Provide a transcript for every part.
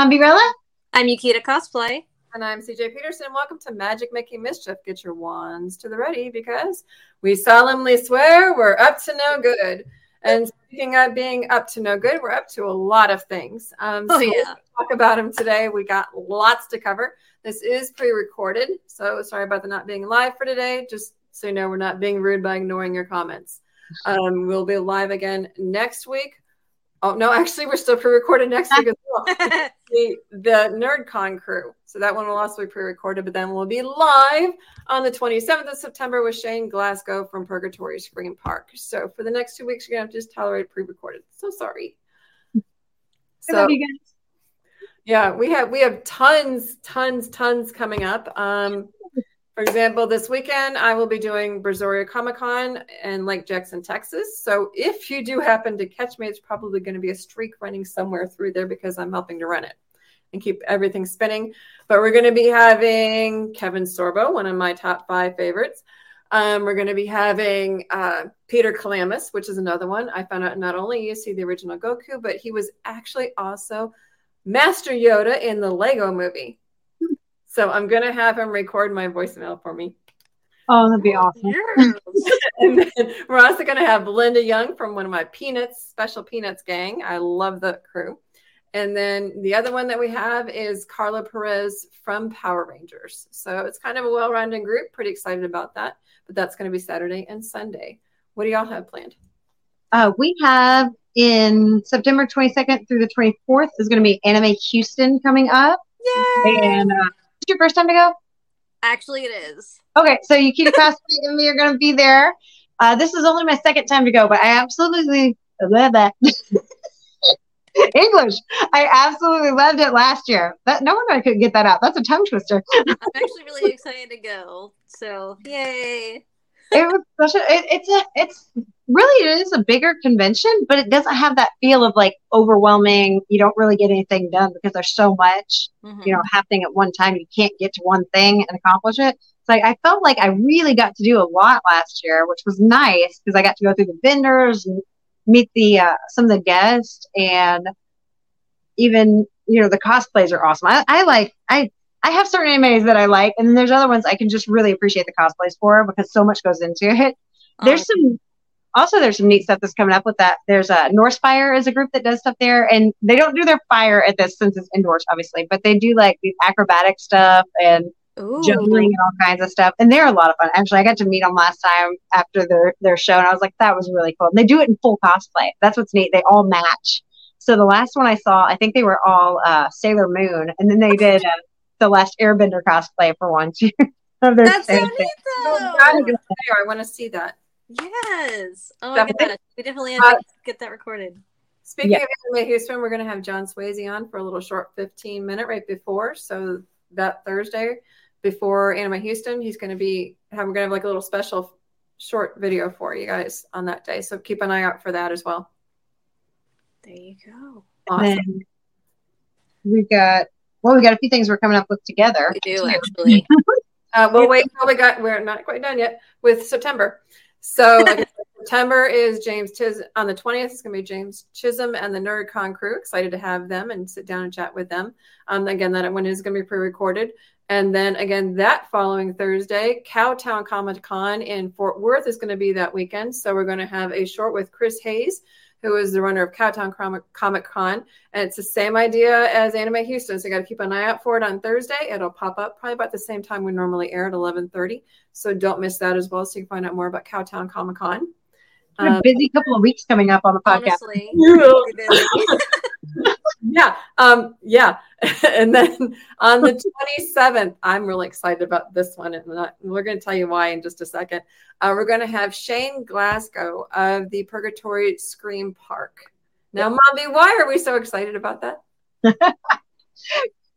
I'm Mombi I'm Ukita Cosplay. And I'm CJ Peterson. Welcome to Magic Making Mischief. Get your wands to the ready because we solemnly swear we're up to no good. And speaking of being up to no good, we're up to a lot of things. Um, oh, so yeah. talk about them today. We got lots to cover. This is pre recorded. So sorry about the not being live for today. Just so you know, we're not being rude by ignoring your comments. Um, we'll be live again next week. Oh no, actually, we're still pre-recorded next week as well. the, the NerdCon crew. So that one will also be pre-recorded, but then we'll be live on the 27th of September with Shane Glasgow from Purgatory Scream Park. So for the next two weeks, you're gonna have to just tolerate pre-recorded. So sorry. So yeah, we have we have tons, tons, tons coming up. Um, for example, this weekend I will be doing Brazoria Comic Con in Lake Jackson, Texas. So if you do happen to catch me, it's probably going to be a streak running somewhere through there because I'm helping to run it and keep everything spinning. But we're going to be having Kevin Sorbo, one of my top five favorites. Um, we're going to be having uh, Peter Kelamis, which is another one. I found out not only you see the original Goku, but he was actually also Master Yoda in the Lego movie. So I'm gonna have him record my voicemail for me. Oh, that'd be awesome. and then we're also gonna have Linda Young from one of my Peanuts Special Peanuts gang. I love the crew. And then the other one that we have is Carla Perez from Power Rangers. So it's kind of a well-rounded group. Pretty excited about that. But that's going to be Saturday and Sunday. What do y'all have planned? Uh, we have in September 22nd through the 24th is going to be Anime Houston coming up. Yay! And uh, your first time to go? Actually, it is. Okay, so Ukita Cosplay and me are going to be there. Uh, this is only my second time to go, but I absolutely love that. English. I absolutely loved it last year. That no wonder I couldn't get that out. That's a tongue twister. I'm actually really excited to go. So yay! It was special. It, it's a. It's really it is a bigger convention, but it doesn't have that feel of like overwhelming. You don't really get anything done because there's so much, mm-hmm. you know, happening at one time. You can't get to one thing and accomplish it. So like, I felt like I really got to do a lot last year, which was nice because I got to go through the vendors and meet the uh, some of the guests and even you know the cosplays are awesome. I, I like I I have certain animes that I like, and then there's other ones I can just really appreciate the cosplays for because so much goes into it. There's some also there's some neat stuff that's coming up with that. There's a Norse Fire is a group that does stuff there, and they don't do their fire at this since it's indoors, obviously, but they do like the acrobatic stuff and Ooh. juggling and all kinds of stuff. And they're a lot of fun. Actually, I got to meet them last time after their their show, and I was like, that was really cool. And they do it in full cosplay. That's what's neat. They all match. So the last one I saw, I think they were all uh, Sailor Moon, and then they did uh, the last Airbender cosplay for one too. That's so neat, though. I want to see that. Yes. Oh my god, we definitely have to uh, get that recorded. Speaking yeah. of Anime Houston, we're going to have John Swayze on for a little short 15 minute right before. So that Thursday before Anime Houston, he's going to be have we're going to have like a little special short video for you guys on that day. So keep an eye out for that as well. There you go. Awesome. we've got well, we got a few things we're coming up with together. We do actually. uh, well, wait, well, we got we're not quite done yet with September. So September is James Chisholm. On the 20th, it's going to be James Chisholm and the NerdCon crew. Excited to have them and sit down and chat with them. Um, again, that one is going to be pre-recorded. And then again, that following Thursday, Cowtown Comic Con in Fort Worth is going to be that weekend. So we're going to have a short with Chris Hayes, who is the runner of Cowtown Comic Con. And it's the same idea as Anime Houston. So you got to keep an eye out for it on Thursday. It'll pop up probably about the same time we normally air at 1130. So don't miss that as well. So you can find out more about Cowtown Comic Con. Um, a busy couple of weeks coming up on the podcast. yeah. Yeah, um, yeah. and then on the 27th, I'm really excited about this one. And we're going to tell you why in just a second. Uh, we're going to have Shane Glasgow of the Purgatory Scream Park. Now, Mombi, why are we so excited about that?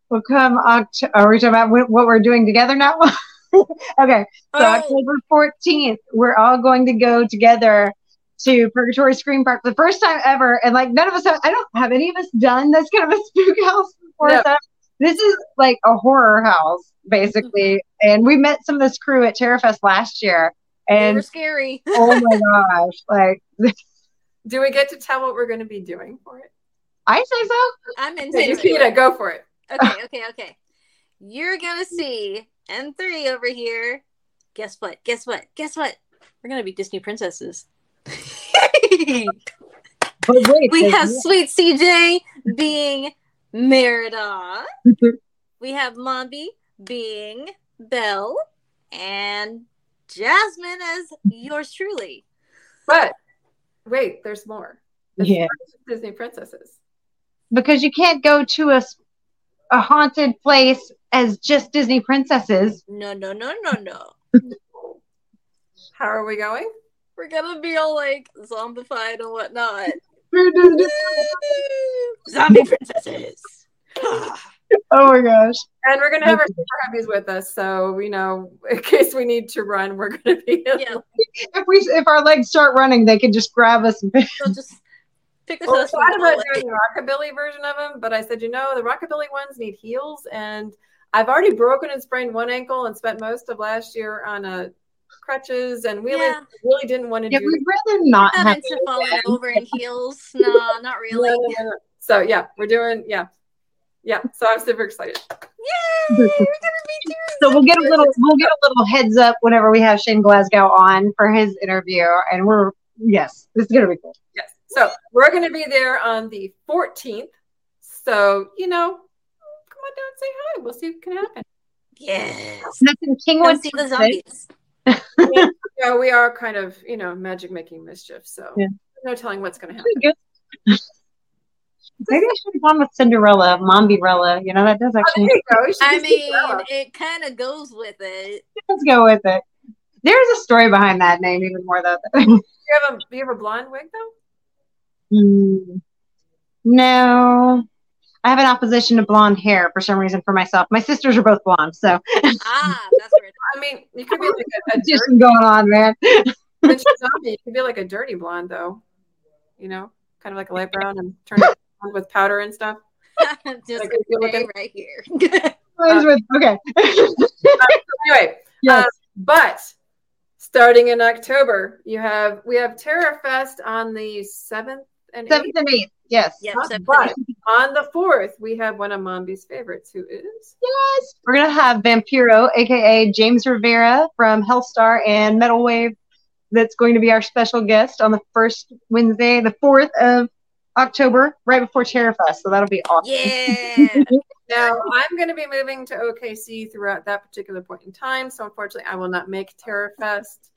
well, come October, are we talking about what we're doing together now? okay, so oh. October 14th, we're all going to go together to Purgatory Scream Park for the first time ever. And like none of us have, I don't have any of us done this kind of a spook house before. No. So this is like a horror house, basically. Mm-hmm. And we met some of this crew at Terror Fest last year. And they were scary. oh my gosh. Like do we get to tell what we're going to be doing for it? I say so. I'm in. Hey, Ukita, go for it. Okay, okay, okay. You're gonna see M3 over here. Guess what? Guess what? Guess what? We're gonna be Disney princesses. Wait, we have Sweet CJ being Merida. we have Mombi being Belle, and Jasmine as yours truly. But wait, there's more. There's Yeah. more Disney princesses. because you can't go to a, a haunted place as just Disney princesses. No, no, no, no, no. How are we going? We're gonna be all like zombified and whatnot. Zombie princesses. oh my gosh. And we're gonna have our super hubbies with us, so you know, in case we need to run, we're gonna be. yeah, If we if our legs start running, they can just grab us. And so just pick us Well, we up. thought about doing the rockabilly version of them, but I said, you know, the rockabilly ones need heels, and I've already broken and sprained one ankle and spent most of last year on a crutches, and really, Yeah. really didn't want to yeah, do. we'd rather not Not have into falling over in heels. No, not really. No, no, no. So yeah, we're doing yeah, yeah. So I'm super excited. Yay! We're gonna be doing So we'll get a little we'll get a little heads up whenever we have Shane Glasgow on for his interview, and we're yes, this is gonna be cool. Yes. So we're going to be there on the 14th. So you know, come on down and say hi. We'll see what can happen. Yes. And that's in Come see the Texas. Zombies. Yeah, we are kind of you know magic making mischief. So Yeah. no telling what's going to happen. Maybe I should have gone with Cinderella, Mombierella. You know that does Oh, actually. there you go. I mean, going. it kind of goes with it. Let's go with it. There's a story behind that name, even more though. Do you have a do you have a blonde wig though? Hmm. No, I have an opposition to blonde hair for some reason for myself. My sisters are both blonde, so Ah, that's where it I mean, you could be like a, a dirty going on, man. since you're zombie. You could be like a dirty blonde though. You know, kind of like a light brown and turn it blonde with powder and stuff. Just Like, if stay at- right here. okay. Anyway, Yes. um, but starting in October, you have we have Terror Fest on the seventh and eighth. Seventh and eighth. Yes. Yep, but on the fourth, we have one of Mombi's favorites, who is Yes. We're gonna have Vampiro, aka James Rivera from Helstar and Metal Wave. That's going to be our special guest on the first Wednesday, the fourth of October, right before Terror Fest. So that'll be awesome. Yeah. now. I'm going to be moving to OKC throughout that particular point in time, so unfortunately, I will not make Terror Fest.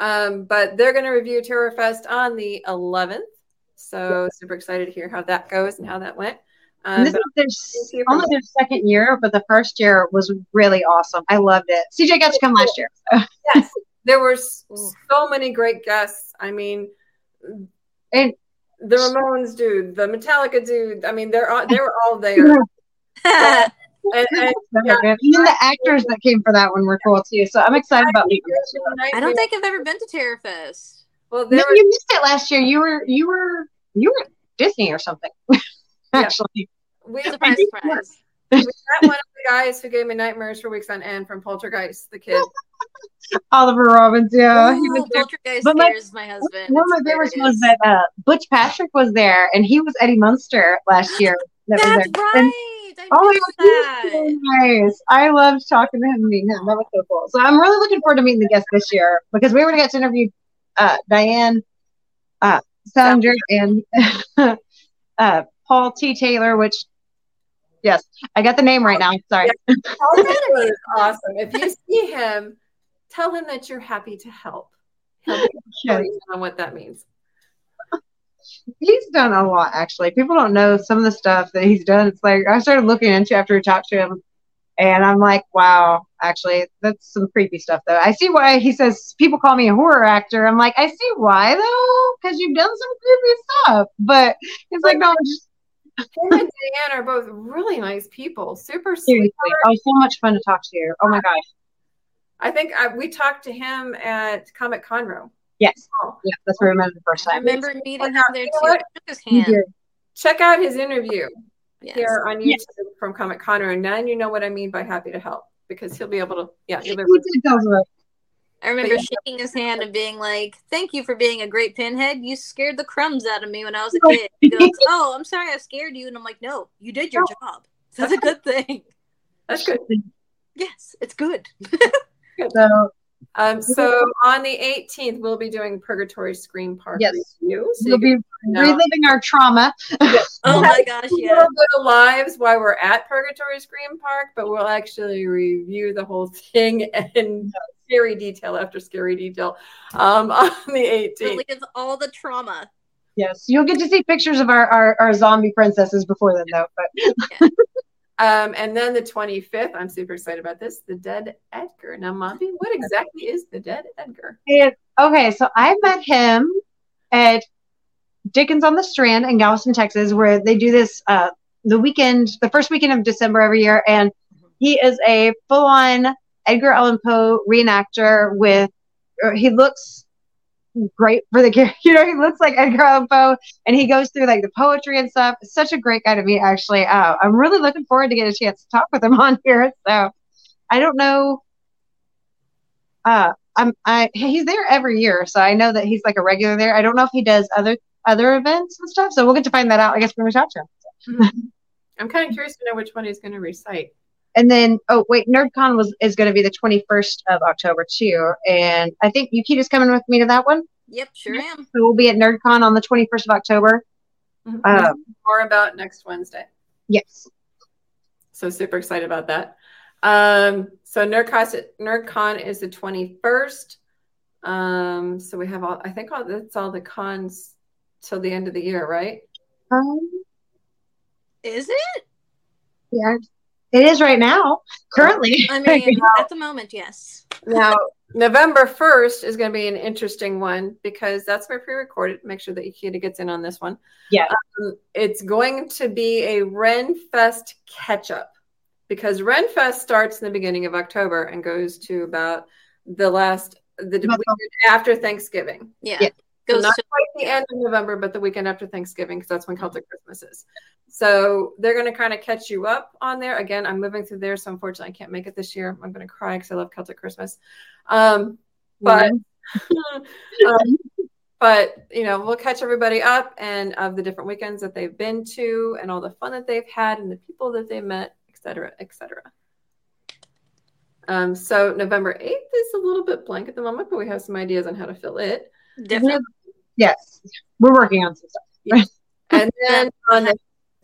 Um, but they're going to review Terror Fest on the 11th. So super excited to hear how that goes and how that went. Um, this is their, only their second year, but the first year was really awesome. I loved it. CJ got to come last year. yes, there were so many great guests. I mean, And- the Ramones dude, the Metallica dude. I mean, they're all, they were all there. And, and Yeah. Even the actors that came for that one were cool too. So I'm excited about meeting them. I don't think I've ever been to Terror Fest. Well, No, there were you missed it last year. You were you were you were Disney or something. Actually, we, Surprise, we surprise. met one of the guys who gave me nightmares for weeks on end from Poltergeist, the kid. Oliver Robbins. Yeah, he Ooh, was. Poltergeist But my- scares my husband. One of my favorites was that uh, Butch Patrick was there, and he was Eddie Munster last year. That was That's there. And- right. I Oh my god, he was so nice. I loved talking to him and meeting him. That was so cool. So I'm really looking forward to meeting the guests this year because we were going to get to interview uh, Diane uh, Salinger and uh, Paul T. Taylor, which, yes, I got the name right now. Sorry. Paul Taylor is awesome. If you see him, tell him that you're happy to help. He'll Yes. on what that means. He's done a lot, actually. People don't know some of the stuff that he's done. It's like I started looking into after we talked to him, and I'm like, wow, actually, that's some creepy stuff, though. I see why he says people call me a horror actor. I'm like, I see why, though, because you've done some creepy stuff. But he's like, no, just Him and Diane are both really nice people, super seriously. sweet. Oh, so much fun to talk to you. Oh my gosh. I think I, we talked to him at Comic Conroe. Yes. Oh. Yeah, that's where we met the first time. I time. remember meeting him there too. I what? his hand. Check out his interview Yes. here on YouTube Yes. from Comic Conroe, and then you know what I mean by happy to help because he'll be able to, yeah, he'll be He able to did tell us about I remember shaking his hand and being like, "Thank you for being a great pinhead. You scared the crumbs out of me when I was a kid." He goes, "Oh, I'm sorry I scared you," and I'm like, "No, you did your job. That's a good thing." That's good. Yes, it's good. So Um, so on the 18th, we'll be doing Purgatory Scream Park Yes. review. So we'll be know. reliving our trauma. Oh my gosh, can yeah. little bit of lives while we're at Purgatory Scream Park, but we'll actually review the whole thing in scary detail after scary detail um, on the 18th. Relive all the trauma. Yes, you'll get to see pictures of our, our, our zombie princesses before then, though. But Um, and then the 25th, I'm super excited about this, the Dead Edgar. Now, Mombi, what exactly is the Dead Edgar? And, okay, so I met him at Dickens on the Strand in Galveston, Texas, where they do this uh, the weekend, the first weekend of December every year, and he is a full-on Edgar Allan Poe reenactor. With he looks great for the character, you know, he looks like Edgar Allan Poe, and he goes through like the poetry and stuff. Such a great guy to meet, actually. Uh, I'm really looking forward to get a chance to talk with him on here. So I don't know. Uh, I'm I he's there every year, so I know that he's like a regular there. I don't know if he does other other events and stuff, so we'll get to find that out. I guess when we talk to him. I'm kind of curious to know which one he's going to recite. And then oh wait, NerdCon was is going to be the 21st of October too, and I think Ukita's coming with me to that one. Yep, sure am. So we'll be at NerdCon on the 21st of October. Mhm. Um, More about next Wednesday. yes, So super excited about that. Um, so NerdCon, NerdCon is the 21st. Um, so we have all, I think all, that's all the cons till the end of the year, right? um, Is it? yeah, it is right now. Currently, I mean, at the moment, yes. Now, November 1st is going to be an interesting one because that's my pre-recorded. Make sure that Ukita gets in on this one. Yeah. Um, it's going to be a Ren Fest catch-up because Ren Fest starts in the beginning of October and goes to about the last the About after Thanksgiving. Yeah. Yeah. So not to, quite the end of November, but the weekend after Thanksgiving, because that's when Celtic Christmas is. So they're going to kind of catch you up on there. Again, I'm moving through there, so unfortunately, I can't make it this year. I'm going to cry because I love Celtic Christmas. Um, but um, but you know, we'll catch everybody up and of the different weekends that they've been to, and all the fun that they've had, and the people that they met, et cetera, et cetera. Um, so November 8th is a little bit blank at the moment, but we have some ideas on how to fill it. Definitely yes, we're working on some stuff. And then on the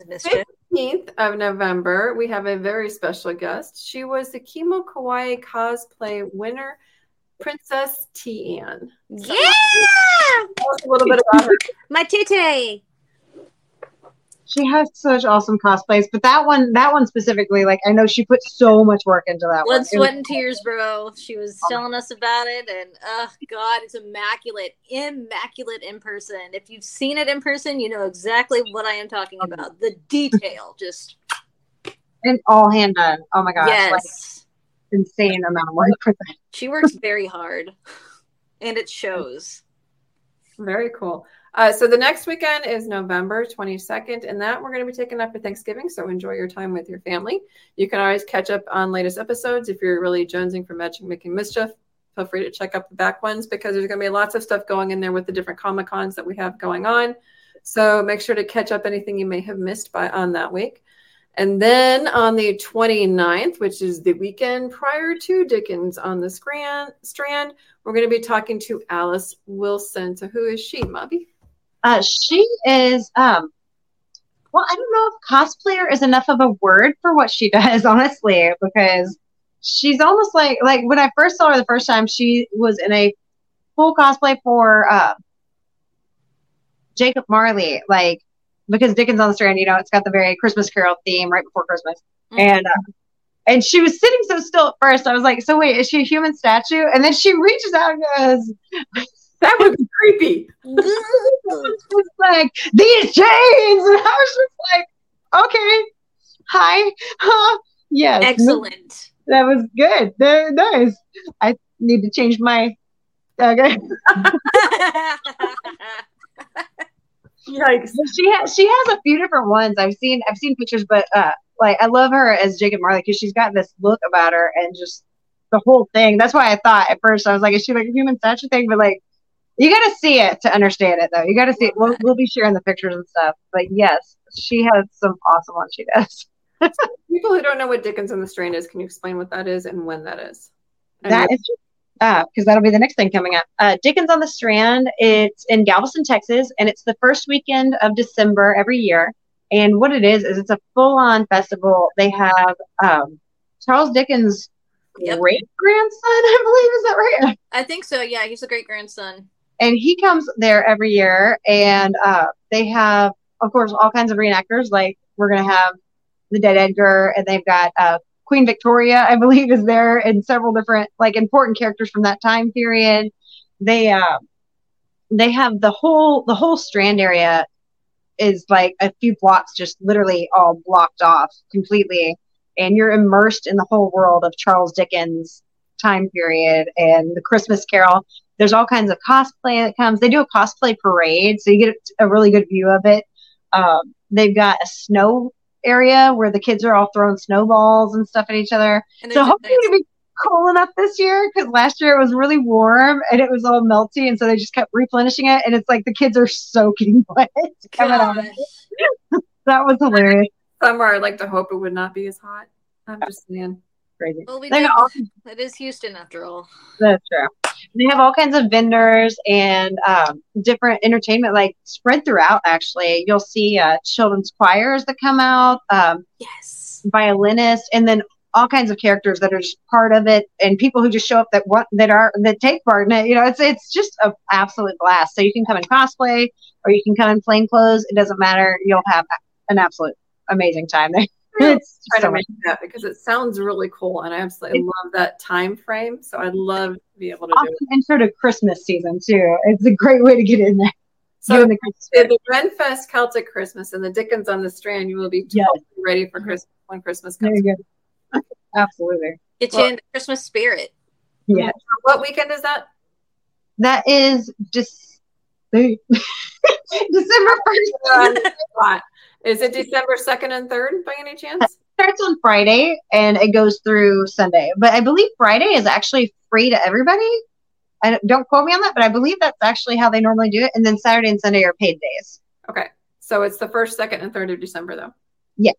the 15th of November, we have a very special guest. She was the Kimo Kawaii cosplay winner, Princess Tian. Yeah! Tell us a little bit about her. My tete. She has such awesome cosplays, but that one, that one specifically, like I know she put so much work into that Blood, one. It sweat, was- and tears, bro. She was telling us about it, and oh god, it's immaculate, immaculate in person. If you've seen it in person, you know exactly what I am talking about. The detail, just and all hand done. Oh my gosh, like yes, insane amount of work for that. she works very hard, and it shows. Very cool. Uh, so the next weekend is November 22nd, and that we're going to be taking up for Thanksgiving. So enjoy your time with your family. You can always catch up on latest episodes if you're really jonesing for magic making mischief. Feel free to check out the back ones because there's going to be lots of stuff going in there with the different comic cons that we have going on. So make sure to catch up anything you may have missed by on that week. And then on the 29th, which is the weekend prior to Dickens on the Strand, we're going to be talking to Alice Wilson. So who is she, Mombi? Uh, she is, um, well, I don't know if cosplayer is enough of a word for what she does, honestly, because she's almost like, like when I first saw her the first time, she was in a full cosplay for uh, Jacob Marley, like because Dickens on the Strand, you know, it's got the very Christmas Carol theme right before Christmas, Mhm. and uh, and she was sitting so still at first. I was like, so wait, is she a human statue? And then she reaches out and goes, That would be creepy. was like these chains, and I was just like, okay, hi, huh? Yes, Excellent. That was good. Very nice. I need to change my. Okay. Yikes. She has she has a few different ones. I've seen I've seen pictures, but uh, like I love her as Jacob Marley because she's got this look about her and just the whole thing. That's why I thought at first I was like, is she like a human statue thing? But like, you got to see it to understand it, though. You got to see it. We'll, we'll be sharing the pictures and stuff. But yes, she has some awesome ones. She does. People who don't know what Dickens on the Strand is, can you explain what that is and when that is? That is because uh, that'll be the next thing coming up. Uh, Dickens on the Strand. It's in Galveston, Texas, and it's the first weekend of December every year. And what it is is it's a full-on festival. They have um, Charles Dickens' yep. great grandson, I believe. Is that right? I think so. Yeah, he's a great grandson. And he comes there every year, and uh, they have, of course, all kinds of reenactors. Like we're gonna have the Dead Edgar, and they've got uh, Queen Victoria, I believe, is there, and several different like important characters from that time period. They uh, they have the whole the whole Strand area is like a few blocks just literally all blocked off completely, and you're immersed in the whole world of Charles Dickens time period and the Christmas Carol. There's all kinds of cosplay that comes. They do a cosplay parade, so you get a really good view of it. Um, they've got a snow area where the kids are all throwing snowballs and stuff at each other. So hopefully it'll be cool enough this year because last year it was really warm and it was all melty, and so they just kept replenishing it, and it's like the kids are soaking wet coming out. that was hilarious. Summer, I'd like to hope it would not be as hot. I'm just saying. Crazy. Well, we all, it is Houston after all. That's true. They have all kinds of vendors and um, different entertainment, like spread throughout. Actually, you'll see uh, children's choirs that come out. Um, yes, violinists, and then all kinds of characters that are just part of it, and people who just show up that want that are that take part in it. You know, it's it's just an absolute blast. So you can come in cosplay, or you can come in plain clothes. It doesn't matter. You'll have an absolute amazing time there. It's trying so to make that because it sounds really cool, and I absolutely love that time frame. So I'd love to be able to awesome do it. Intro to Christmas season too. It's a great way to get in there. So the, the Renfest Celtic Christmas and the Dickens on the Strand, you will be totally yes. ready for Christmas when Christmas comes. There you go. Absolutely. Get well, you in the Christmas spirit. Yeah. What weekend is that? That is just December first. Is it December 2nd and 3rd by any chance? It starts on Friday and it goes through Sunday. But I believe Friday is actually free to everybody. I don't quote me on that, but I believe that's actually how they normally do it. And then Saturday and Sunday are paid days. Okay. So it's the first, second, and third of December, though. Yes.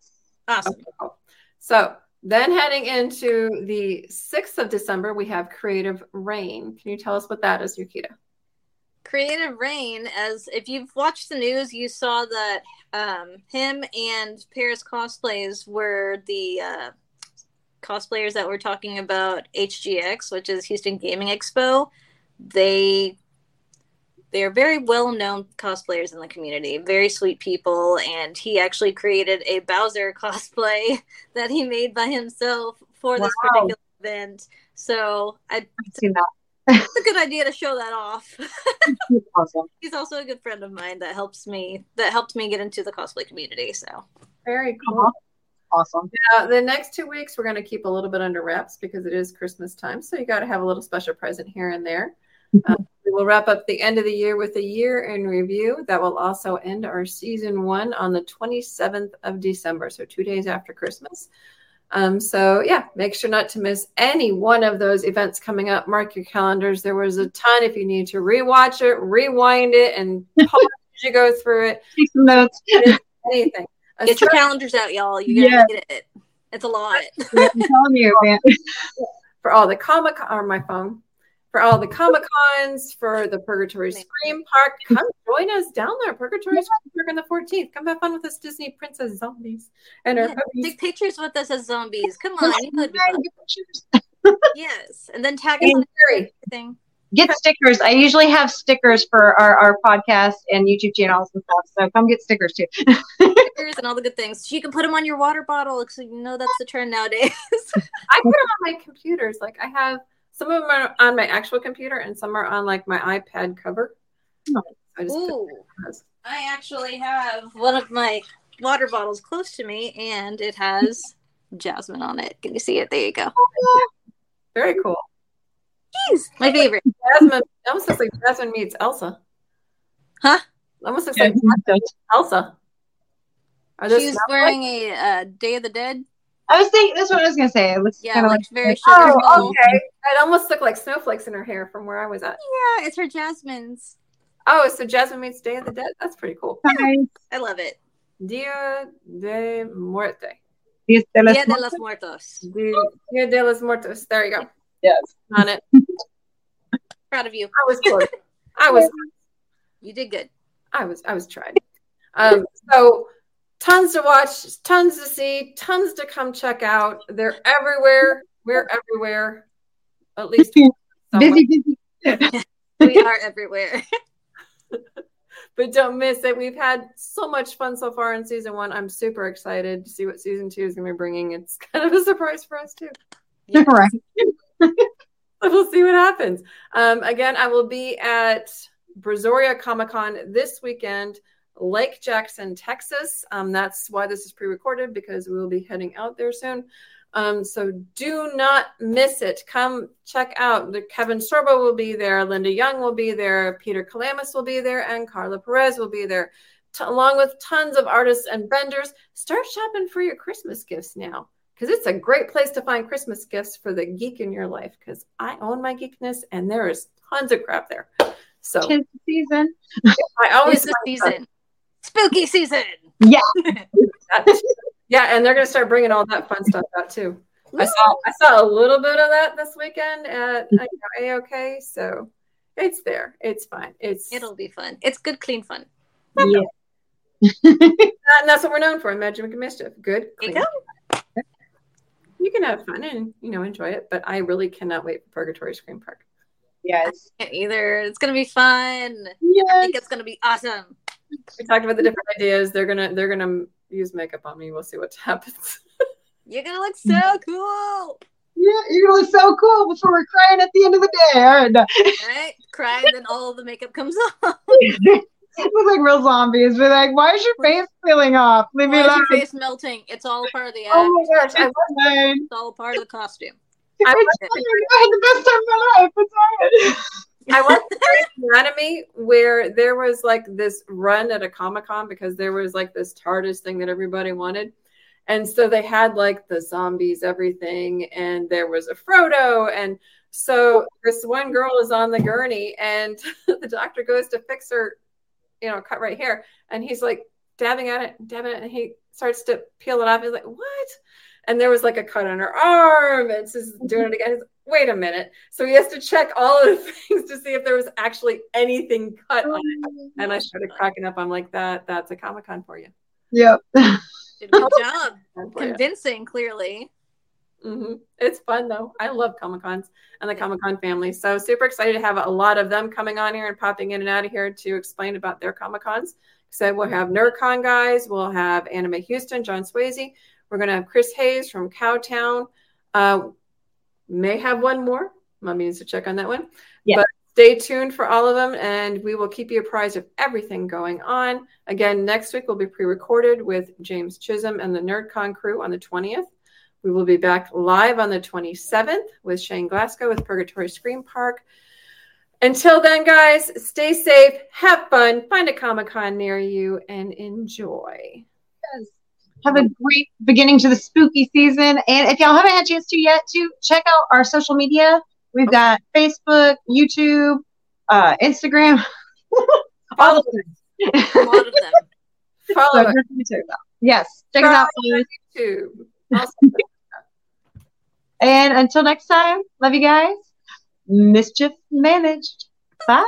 Awesome. Okay. So then heading into the 6th of December, we have Creative Rain. Can you tell us what that is, Ukita? Creative Rain, as if you've watched the news, you saw that um, him and Paris Cosplays were the uh, cosplayers that were talking about HGX, which is Houston Gaming Expo. They they are very well known cosplayers in the community, very sweet people, and he actually created a Bowser cosplay that he made by himself for this particular event. So I, that it's a good idea to show that off. awesome. He's also a good friend of mine that helps me that helped me get into the cosplay community. So very cool. Awesome. Yeah, the next two weeks we're going to keep a little bit under wraps because it is Christmas time, so you got to have a little special present here and there. Um, we will wrap up the end of the year with a year in review. That will also end our season one on the 27th of December, so two days after Christmas. Um, so yeah, make sure not to miss any one of those events coming up. Mark your calendars. There was a ton. If you need to rewatch it, rewind it, and pause as you go through it. Take some notes. Anything. Get your calendars out, y'all. You gotta yeah. get it. It's a lot. I'm telling you, man. For all the comic or my phone for all the Comic Cons, for the Purgatory Scream Park. Come join us down there, Purgatory yeah. Scream Park on the 14th. Come have fun with us, Disney princess zombies and our yeah, Take pictures with us as zombies. Come on, yes, and then tag us on everything. Get stickers. I usually have stickers for our, our podcast and YouTube channels and stuff. So come get stickers too. stickers and all the good things. You can put them on your water bottle so you know that's the trend nowadays. I put them on my computers. Like I have some of them are on my actual computer, and some are on like my iPad cover. Oh. I Ooh, I actually have one of my water bottles close to me, and it has Jasmine on it. Can you see it? There you go. Very cool. Jeez, my favorite. Jasmine. Almost looks like Jasmine meets Elsa. Huh? Almost looks like Elsa. Are She's wearing like? a uh, Day of the Dead I was thinking that's what I was gonna say. It looks Yeah, kind of like like very Oh, sugar. okay. It almost looked like snowflakes in her hair from where I was at. Yeah, it's her Jasmine's. Oh, so Jasmine meets Day of the Dead. That's pretty cool. nice. I love it. Dia de Muerte. These- they look- Dia de los Muertos. Dia de los Muertos. There you go. Yes. On it. Proud of you. I was close. I was You did good. I was I was trying. Um, so tons to watch, tons to see, tons to come check out. They're everywhere. We're everywhere. At least busy, busy. We are everywhere. but don't miss it. We've had so much fun so far in season one. I'm super excited to see what season two is going to be bringing. It's kind of a surprise for us too. Right. we'll see what happens. Um, again, I will be at Brazoria Comic Con this weekend, Lake Jackson, Texas. Um, that's why this is pre recorded because we will be heading out there soon. Um, so do not miss it. Come check out. The Kevin Sorbo will be there, Linda Young will be there, Peter Kelamis will be there, and Carla Perez will be there, t- along with tons of artists and vendors. Start shopping for your Christmas gifts now because it's a great place to find Christmas gifts for the geek in your life. Because I own my geekness, and there is tons of crap there. So Tis the season. I always It's the stuff. season. Spooky season. Yeah. yeah, and they're going to start bringing all that fun stuff out too. I saw I saw a little bit of that this weekend at uh, AOK, so it's there. It's fun. It's It'll be fun. It's good, clean fun. Yeah. and that's what we're known for, Magic and Mischief. Good. There you clean. go. You can have fun and you know enjoy it, but I really cannot wait for Purgatory Scream Park. Yes. Either it's gonna be fun. I think it's gonna be awesome. We talked about the different ideas. They're gonna they're gonna use makeup on me. We'll see what happens. You're gonna look so cool. Yeah, you're gonna look so cool before we're crying at the end of the day. All right. No. Right? Cry and then all the makeup comes off. Look like real zombies. We're like, why is your face peeling off? Leave me Why is alone. your face melting? It's all part of the act. oh my gosh! I It's fine. It's all part of the costume. I I had the best time of my life. It's all right. I went to Anatomy where there was like this run at a Comic Con because there was like this TARDIS thing that everybody wanted. And so they had like the zombies, everything, and there was a Frodo. And so this one girl is on the gurney, and the doctor goes to fix her, you know, cut right hair. And he's like dabbing at it, dabbing at it, and he starts to peel it off. He's like, What? And there was like a cut on her arm, and she's doing it again. Like, Wait a minute. So he has to check all of the things to see if there was actually anything cut on it. And I started cracking up. I'm like, that that's a Comic Con for you. Yep. Good job. For you. Convincing, clearly. hmm It's fun though. I love Comic Cons and the Comic Con family. So super excited to have a lot of them coming on here and popping in and out of here to explain about their Comic Cons. So we'll have NerdCon guys, we'll have Anime Houston, John Swayze. We're gonna have Chris Hayes from Cowtown. Uh, may have one more. Mombi needs to check on that one. Yeah. But stay tuned for all of them, and we will keep you apprised of everything going on. Again, next week will be pre-recorded with James Chisholm and the NerdCon crew on the 20th. We will be back live on the 27th with Shane Glasgow with Purgatory Scream Park. Until then, guys, stay safe, have fun, find a Comic Con near you, and enjoy. Have a great beginning to the spooky season. And if y'all haven't had a chance to yet, to check out our social media. We've got Facebook, YouTube, uh, Instagram. All of them. A lot of them. Follow So us definitely check it. Yes, check us out. on YouTube. Also, And until next time, love you guys. Mischief managed.